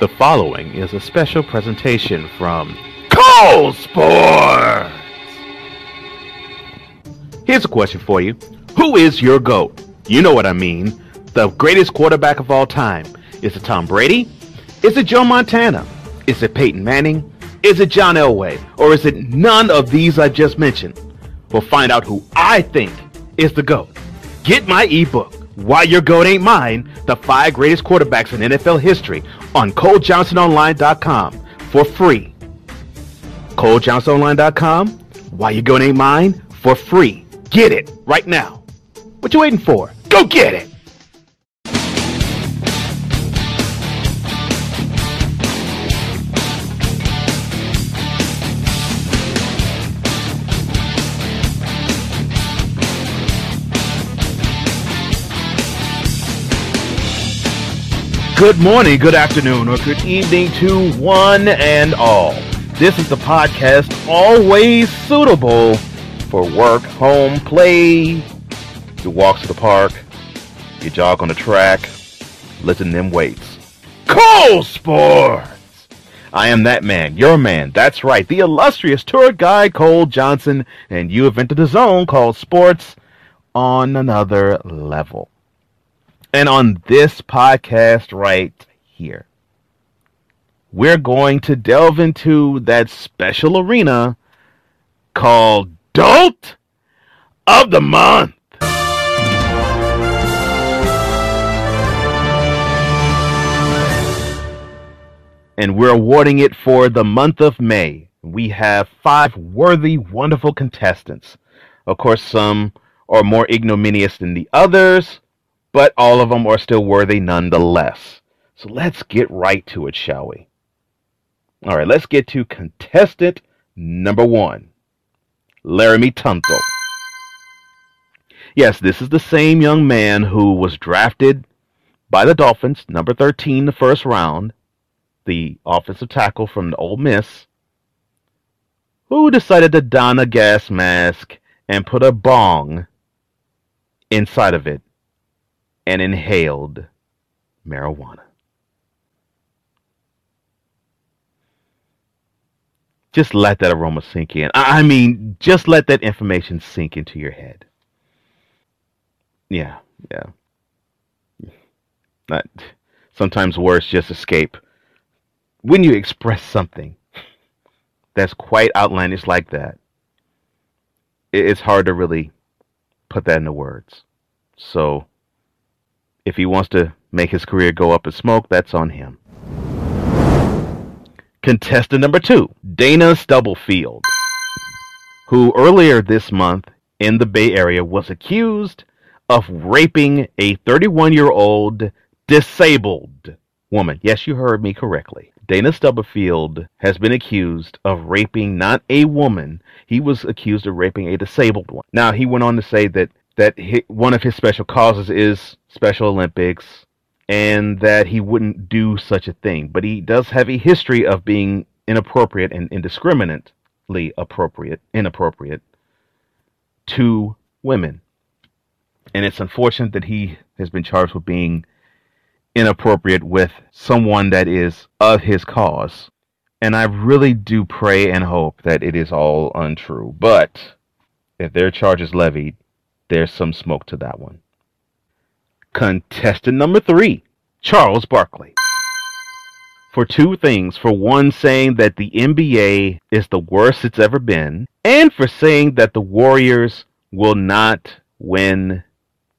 The following is a special presentation from Cole Sportz. Here's a question for you Who is your GOAT? You know what I mean. The greatest quarterback of all time. Is it Tom Brady? Is it Joe Montana? Is it Peyton Manning? Is it John Elway? Or is it none of these I just mentioned? We'll find out who I think is the GOAT. Get my ebook, Why Your GOAT Ain't Mine, the five greatest quarterbacks in NFL history on ColeJohnsonOnline.com for free. ColeJohnsonOnline.com, Why Your GOAT Ain't Mine, for free. Get it right now. What you waiting for? Go get it! Good morning, good afternoon, or good evening to one and all. This is the podcast always suitable for work, home, play, your walks to the park, your jog on the track, lifting them weights. Cole Sportz! I am that man, your man, that's right, the illustrious tour guide Cole Johnson, and you have entered the zone called Sports on another level. And on this podcast right here, we're going to delve into that special arena called Dolt of the Month. And we're awarding it for the month of May. We have five worthy, wonderful contestants. Of course, some are more ignominious than the others but all of them are still worthy nonetheless. So let's get right to it, shall we? All right, let's get to contestant number one Laremy Tunsil. Yes, this is the same young man who was drafted by the Dolphins, number 13, the first round, the offensive tackle from the Ole Miss, who decided to don a gas mask and put a bong inside of it and inhaled marijuana. Just let that aroma sink in. I mean, just let that information sink into your head. Yeah, yeah. Not sometimes words just escape. When you express something that's quite outlandish like that, it's hard to really put that into words. So if he wants to make his career go up in smoke, that's on him. Contestant number two, Dana Stubblefield, who earlier this month in the Bay Area was accused of raping a 31 year old disabled woman. Yes, you heard me correctly. Dana Stubblefield has been accused of raping not a woman, he was accused of raping a disabled one. Now, he went on to say that that one of his special causes is Special Olympics and that he wouldn't do such a thing. But he does have a history of being inappropriate and indiscriminately appropriate, inappropriate to women. And it's unfortunate that he has been charged with being inappropriate with someone that is of his cause. And I really do pray and hope that it is all untrue. But if their charge is levied, there's some smoke to that one. Contestant number three, Charles Barkley. For two things. For one, saying that the NBA is the worst it's ever been, and for saying that the Warriors will not win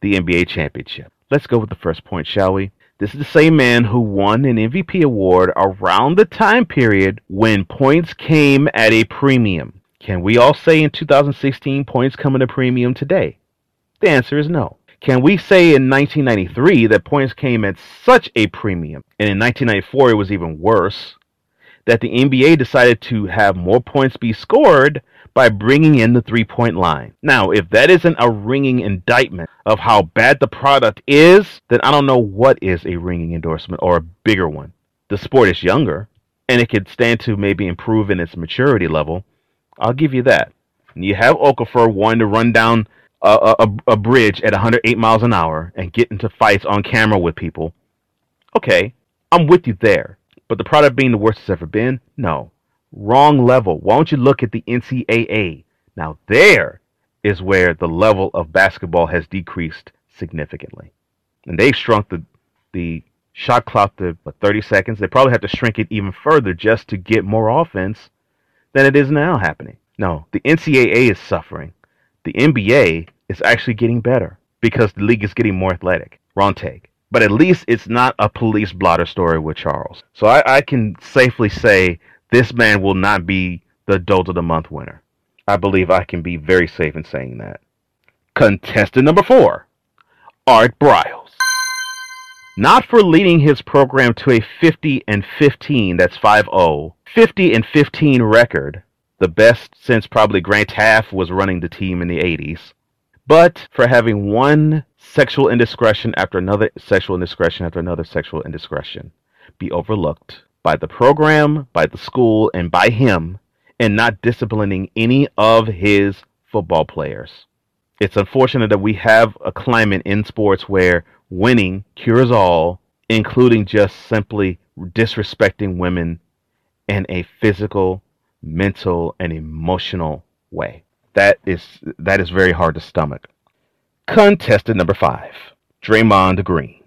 the NBA championship. Let's go with the first point, shall we? This is the same man who won an MVP award around the time period when points came at a premium. Can we all say in 2016 points come at a premium today? The answer is no. Can we say in 1993 that points came at such a premium, and in 1994 it was even worse, that the NBA decided to have more points be scored by bringing in the three point line? Now, if that isn't a ringing indictment of how bad the product is, then I don't know what is a ringing endorsement or a bigger one. The sport is younger, and it could stand to maybe improve in its maturity level. I'll give you that. You have Okafor wanting to run down a, a, a bridge at 108 miles an hour and get into fights on camera with people, okay, I'm with you there. But the product being the worst it's ever been, no. Wrong level. Why don't you look at the NCAA? Now, there is where the level of basketball has decreased significantly. And they've shrunk the, the shot clock to what, 30 seconds. They probably have to shrink it even further just to get more offense than it is now happening. No, the NCAA is suffering. The NBA is actually getting better because the league is getting more athletic. Wrong take. But at least it's not a police blotter story with Charles. So I, I can safely say this man will not be the Dolt of the Month winner. I believe I can be very safe in saying that. Contestant number four, Art Briles. Not for leading his program to a 50 and 15, that's 5 0, 50 and 15 record, the best since probably Grant Teaff was running the team in the 80s, but for having one sexual indiscretion after another sexual indiscretion after another sexual indiscretion be overlooked by the program, by the school, and by him, and not disciplining any of his football players. It's unfortunate that we have a climate in sports where winning cures all, including just simply disrespecting women in a physical, mental, and emotional way. That is that is very hard to stomach. Contestant number five, Draymond Green.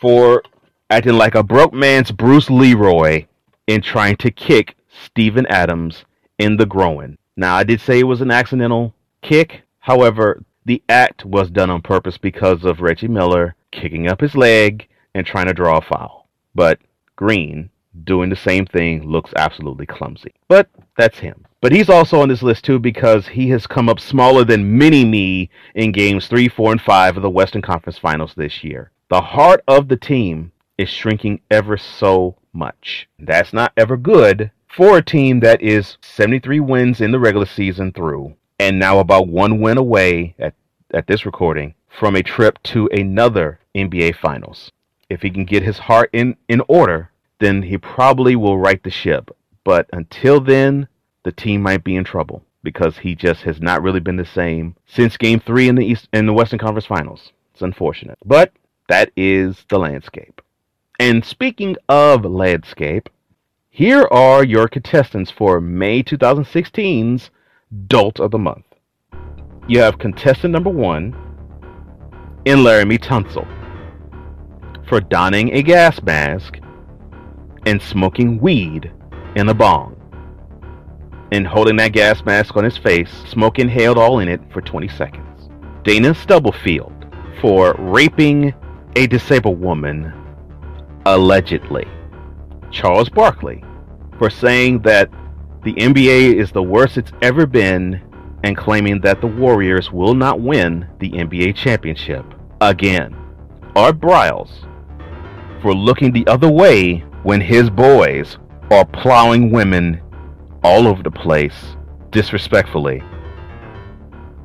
For acting like a broke man's Bruce Leroy in trying to kick Steven Adams in the groin. Now, I did say it was an accidental kick. However, the act was done on purpose because of Reggie Miller kicking up his leg and trying to draw a foul. But Green doing the same thing looks absolutely clumsy. But that's him. But he's also on this list too because he has come up smaller than mini me in games 3, 4, and 5 of the Western Conference Finals this year. The heart of the team is shrinking ever so much. That's not ever good for a team that is 73 wins in the regular season through and now about one win away at, at this recording from a trip to another NBA Finals. If he can get his heart in, in order, then he probably will right the ship. But until then, the team might be in trouble because he just has not really been the same since Game Three in the East in the Western Conference Finals. It's unfortunate, but that is the landscape. And speaking of landscape, here are your contestants for May 2016's Dolt of the Month. You have contestant number one in Laremy Tunsil for donning a gas mask and smoking weed in a bong. And holding that gas mask on his face, smoke inhaled all in it for 20 seconds. Dana Stubblefield for raping a disabled woman, allegedly. Charles Barkley for saying that the NBA is the worst it's ever been and claiming that the Warriors will not win the NBA championship again. Art Briles for looking the other way when his boys are plowing women all over the place disrespectfully.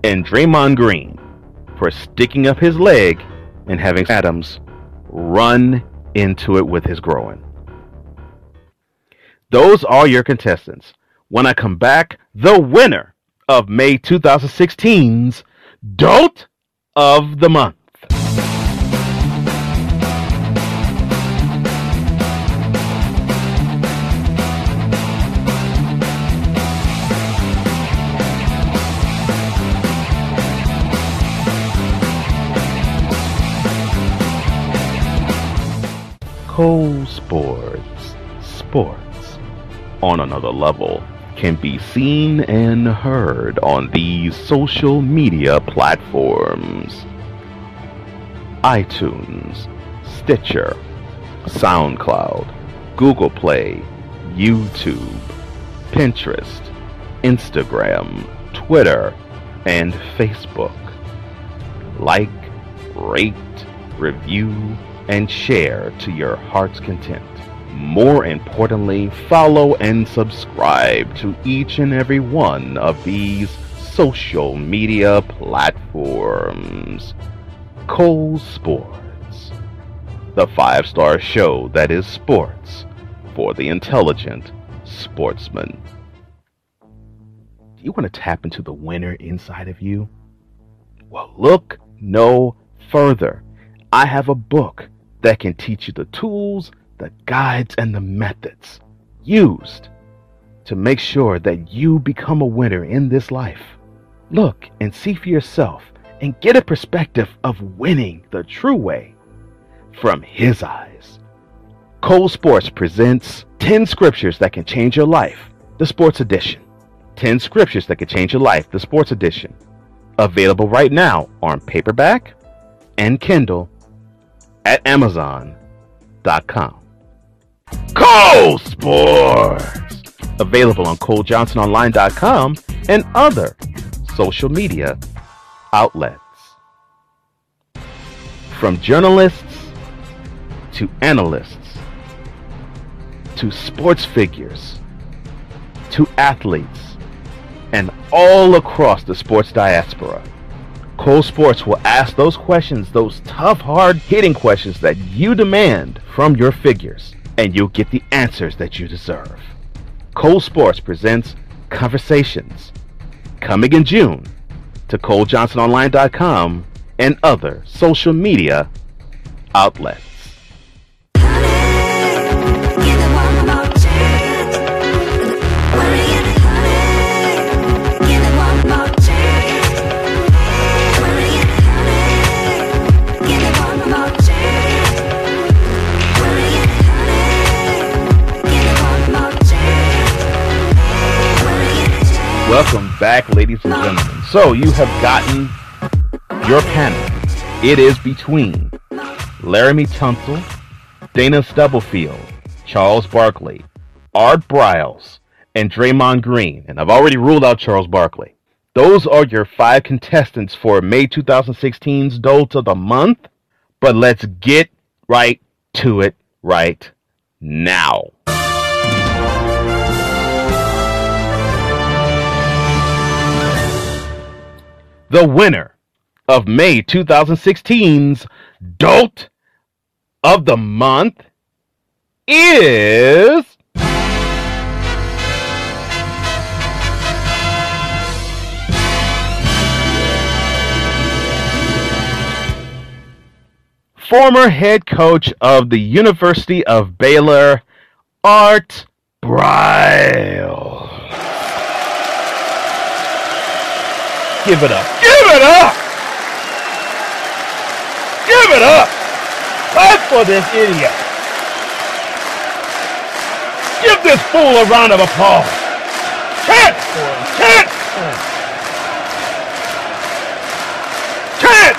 And Draymond Green for sticking up his leg and having Adams run into it with his groin. Those are your contestants. When I come back, the winner of May 2016's Dolt of the Month. Cole Sportz. Sports on another level can be seen and heard on these social media platforms iTunes, Stitcher, SoundCloud, Google Play, YouTube, Pinterest, Instagram, Twitter, and Facebook. Like, rate, review, and share to your heart's content. More importantly, follow and subscribe to each and every one of these social media platforms. Cole Sportz, the five star show that is sports for the intelligent sportsman. Do you want to tap into the winner inside of you? Well, look no further. I have a book that can teach you the tools, the guides and the methods used to make sure that you become a winner in this life. Look and see for yourself and get a perspective of winning the true way from his eyes. Cole Sportz presents 10 scriptures that can change your life, the sports edition. 10 scriptures that can change your life, the sports edition. Available right now on paperback and Kindle at Amazon.com. Cole Sportz! Available on ColeJohnsonOnline.com and other social media outlets. From journalists to analysts to sports figures to athletes and all across the sports diaspora. Cole Sportz will ask those questions, those tough, hard hitting questions that you demand from your figures, and you'll get the answers that you deserve. Cole Sportz presents Conversations, coming in June to ColeJohnsonOnline.com and other social media outlets. Welcome back, ladies and gentlemen. So, you have gotten your panel. It is between Laremy Tunsil, Dana Stubblefield, Charles Barkley, Art Briles, and Draymond Green. And I've already ruled out Charles Barkley. Those are your five contestants for May 2016's Dolt of the Month. But let's get right to it right now. The winner of May 2016's Dolt of the Month is. Former head coach of the University of Baylor, Art Briles. Give it up. Give it up! Give it up! Clap for this idiot! Give this fool a round of applause! Chant for him! Chant for him! Chant!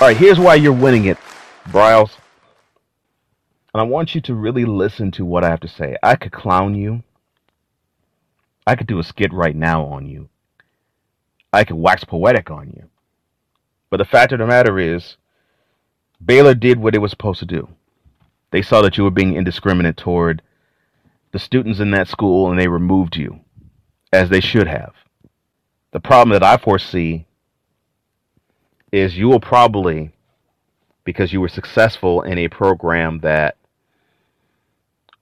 All right, here's why you're winning it, Briles. And I want you to really listen to what I have to say. I could clown you. I could do a skit right now on you. I could wax poetic on you. But the fact of the matter is, Baylor did what it was supposed to do. They saw that you were being indiscriminate toward the students in that school and they removed you, as they should have. The problem that I foresee is you will probably, because you were successful in a program that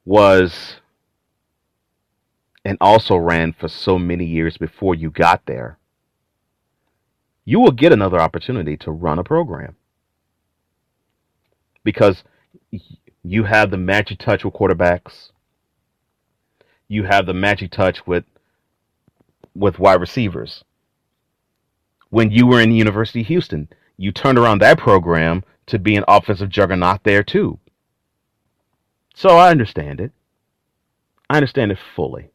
was and also ran for so many years before you got there, you will get another opportunity to run a program. Because you have the magic touch with quarterbacks. You have the magic touch with with wide receivers. When you were in the University of Houston, you turned around that program to be an offensive juggernaut there too. So I understand it. I understand it fully.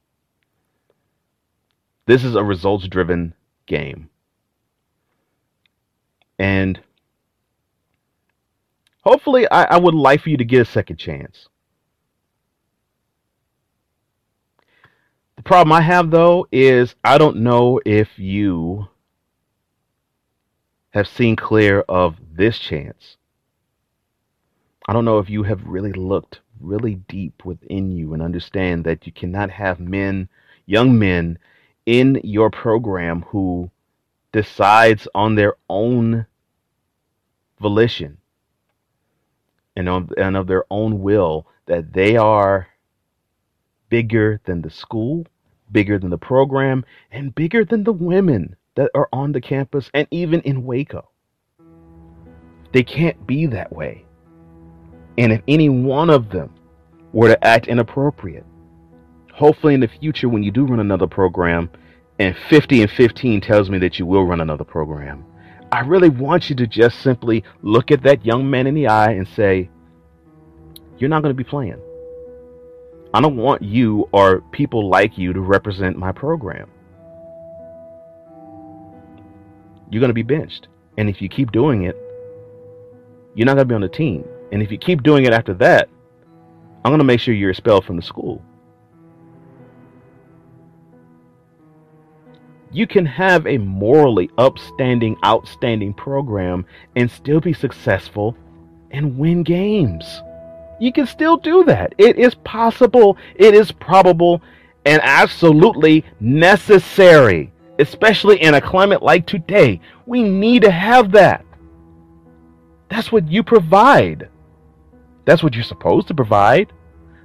This is a results driven game. And hopefully, I, I would like for you to get a second chance. The problem I have, though, is I don't know if you have seen clear of this chance. I don't know if you have really looked really deep within you and understand that you cannot have men, young men, in your program who decides on their own volition and of, and of their own will that they are bigger than the school, bigger than the program, and bigger than the women that are on the campus and even in Waco. They can't be that way. And if any one of them were to act inappropriate, hopefully in the future when you do run another program and 50 and 15 tells me that you will run another program, I really want you to just simply look at that young man in the eye and say, You're not going to be playing. I don't want you or people like you to represent my program. You're going to be benched. And if you keep doing it, you're not going to be on the team. And if you keep doing it after that, I'm going to make sure you're expelled from the school. You can have a morally upstanding, outstanding program and still be successful and win games. You can still do that. It is possible, it is probable, and absolutely necessary, especially in a climate like today. We need to have that. That's what you provide. That's what you're supposed to provide,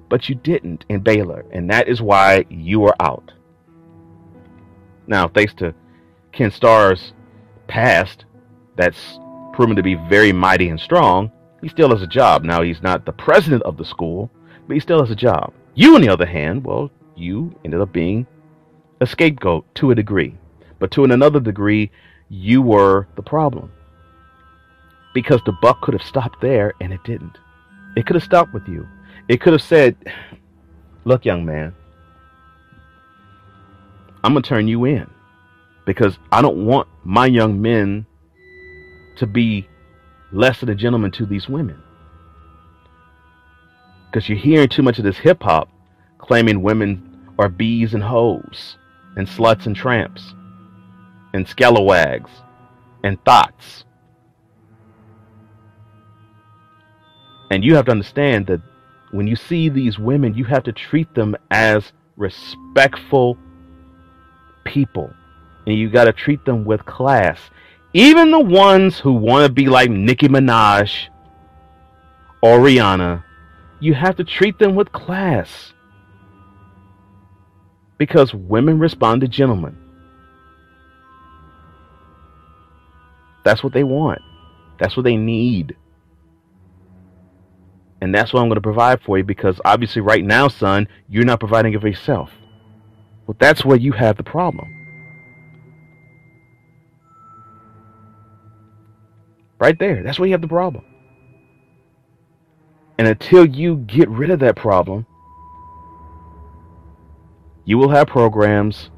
but you didn't in Baylor, and that is why you are out. Now, thanks to Ken Starr's past, that's proven to be very mighty and strong. He still has a job. Now, he's not the president of the school, but he still has a job. You, on the other hand, well, you ended up being a scapegoat to a degree. But to another degree, you were the problem. Because the buck could have stopped there, and it didn't. It could have stopped with you. It could have said, Look, young man, I'm going to turn you in because I don't want my young men to be less than a gentleman to these women. Because you're hearing too much of this hip hop claiming women are bees and hoes and sluts and tramps and scalawags and thoughts. And you have to understand that when you see these women, you have to treat them as respectful people. And you got to treat them with class. Even the ones who want to be like Nicki Minaj or Rihanna, you have to treat them with class. Because women respond to gentlemen. That's what they want. That's what they need. And that's what I'm going to provide for you because obviously, right now, son, you're not providing it for yourself. Well, that's where you have the problem. Right there. That's where you have the problem. And until you get rid of that problem, you will have programs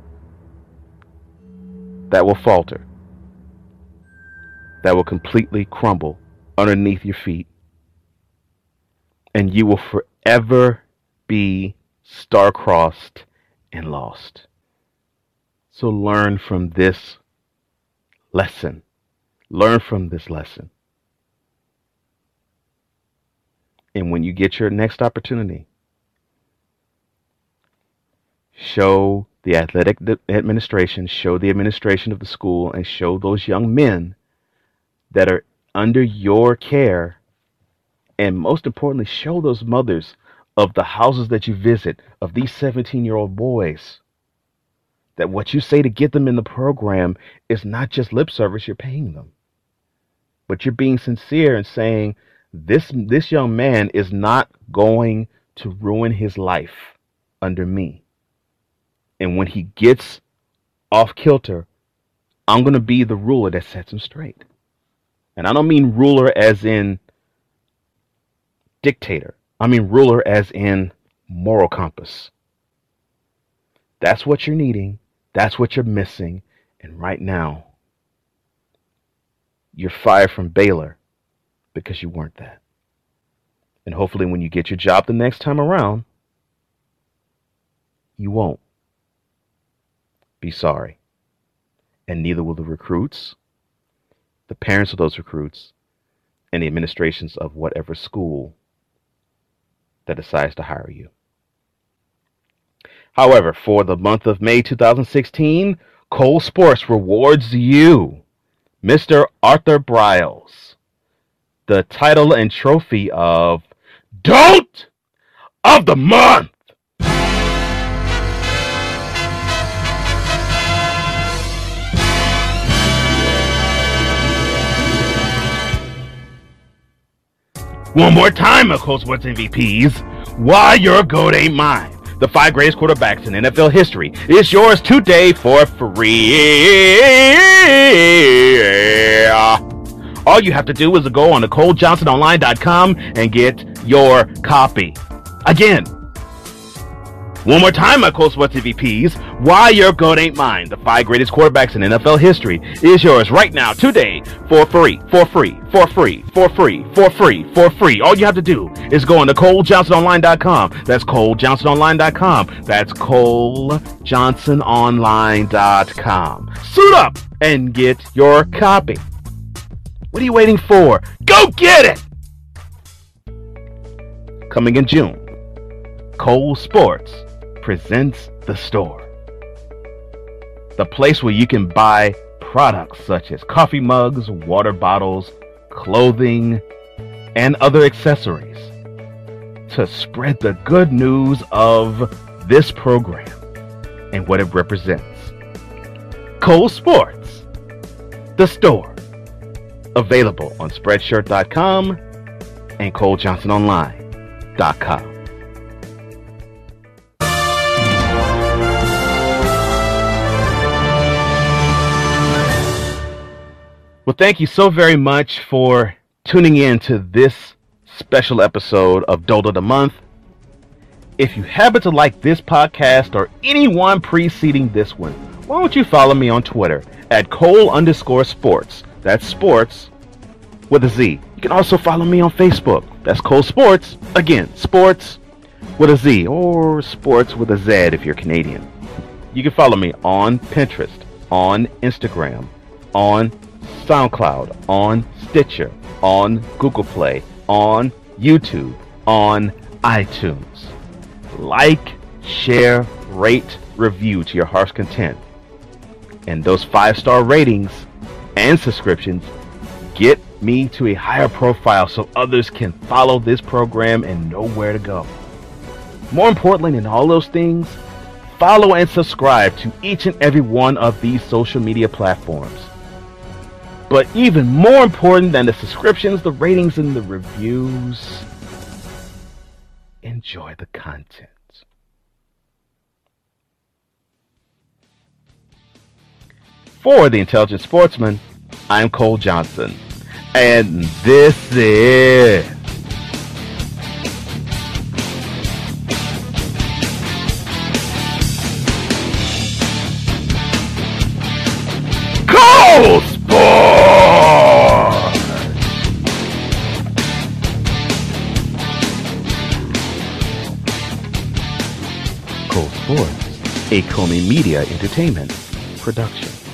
that will falter, that will completely crumble underneath your feet, and you will forever be star-crossed and lost. So learn from this lesson. Learn from this lesson. And when you get your next opportunity, show the athletic administration, show the administration of the school, and show those young men that are under your care. And most importantly, show those mothers of the houses that you visit of these 17 year old boys that what you say to get them in the program is not just lip service you're paying them. But you're being sincere and saying this this young man is not going to ruin his life under me. And when he gets off kilter i'm going to be the ruler that sets him straight. And i don't mean ruler as in dictator I mean ruler as in moral compass. That's what you're needing. That's what you're missing. And right now, you're fired from Baylor because you weren't that. And hopefully, when you get your job the next time around, you won't be sorry. And neither will the recruits, the parents of those recruits, and the administrations of whatever school that decides to hire you. However, for the month of May 2016, Cole Sportz rewards you, Mr. Arthur Briles, the title and trophy of Dolt of the Month. One more time, Cole Sportz MVPs. Why your goat ain't mine. The five greatest quarterbacks in NFL history is yours today for free. All you have to do is go on to ColeJohnsonOnline.com and get your copy. Again, one more time, my Cole Sportz MVPs. Why your goat ain't mine. The five greatest quarterbacks in NFL history is yours right now, today, for free, for free, for free, for free, for free, for free. All you have to do is go on to ColeJohnsonOnline.com. That's ColeJohnsonOnline.com. That's ColeJohnsonOnline.com. Suit up and get your copy. What are you waiting for? Go get it! Coming in June, Cole Sportz presents The Store. The place where you can buy products such as coffee mugs, water bottles, clothing, and other accessories to spread the good news of this program and what it represents. Cole Sportz, The Store Available on Spreadshirt.com and ColeJohnsonOnline.com. Well, thank you so very much for tuning in to this special episode of Dodo the Month. If you happen to like this podcast or anyone preceding this one, why don't you follow me on Twitter at Cole underscore sports? That's sports with a Z. You can also follow me on Facebook. That's Cole Sportz. Again, sports with a Z or sports with a Z if you're Canadian. You can follow me on Pinterest, on Instagram, on SoundCloud, on Stitcher, on Google Play, on YouTube, on iTunes. Like, share, rate, review to your heart's content. And those five star ratings and subscriptions get me to a higher profile so others can follow this program and know where to go. More importantly than all those things, follow and subscribe to each and every one of these social media platforms. But even more important than the subscriptions, the ratings, and the reviews, enjoy the content. For the Intelligent Sportsman, I'm Cole Johnson, and this is. Media Entertainment production.